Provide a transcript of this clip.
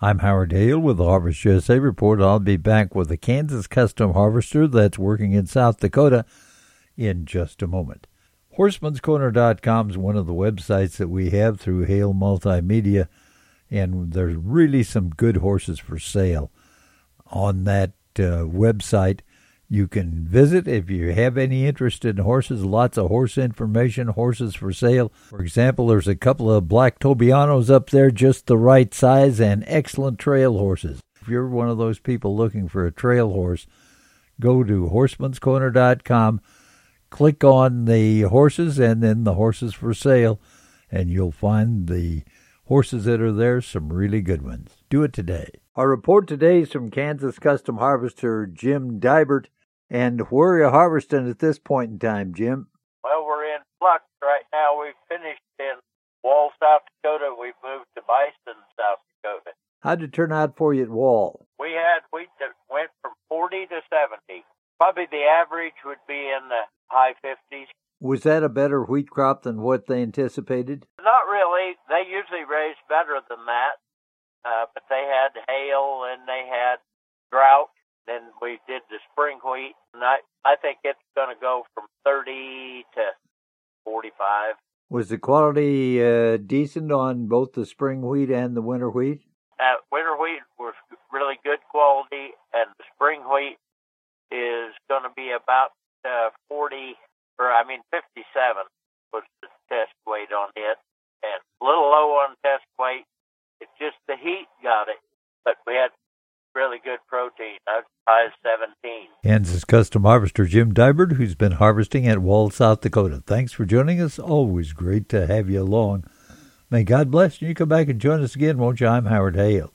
I'm Howard Hale with the Harvest USA Report. I'll be back with a Kansas custom harvester that's working in South Dakota in just a moment. Horseman'sCorner.com is one of the websites that we have through Hale Multimedia, and there's really some good horses for sale on that uh, website. You can visit if you have any interest in horses. Lots of horse information, horses for sale. For example, there's a couple of black Tobianos up there, just the right size and excellent trail horses. If you're one of those people looking for a trail horse, go to horsemanscorner.com, click on the horses and then the horses for sale, and you'll find the horses that are there, some really good ones. Do it today. Our report today is from Kansas Custom Harvester Jim Dibert. And where are you harvesting at this point in time, Jim? Well, we're in flux right now. We've finished in Wall, South Dakota. We've moved to Bison, South Dakota. How'd it turn out for you at Wall? We had wheat that went from 40 to 70. Probably the average would be in the high 50s. Was that a better wheat crop than what they anticipated? Not really. They usually raise better than that. Uh, but they had hail and they had spring wheat, and I, I think it's going to go from 30 to 45. Was the quality uh, decent on both the spring wheat and the winter wheat? Uh, winter wheat was really good quality, and the spring wheat is going to be about uh, 40, or I mean 57 was the test weight on it, and a little low on test weight. It's just the heat got it, but we had really good protein. High as 17. Kansas Custom Harvester Jim Dibert, who's been harvesting at Wall, South Dakota. Thanks for joining us. Always great to have you along. May God bless you. You come back and join us again, won't you? I'm Howard Hale.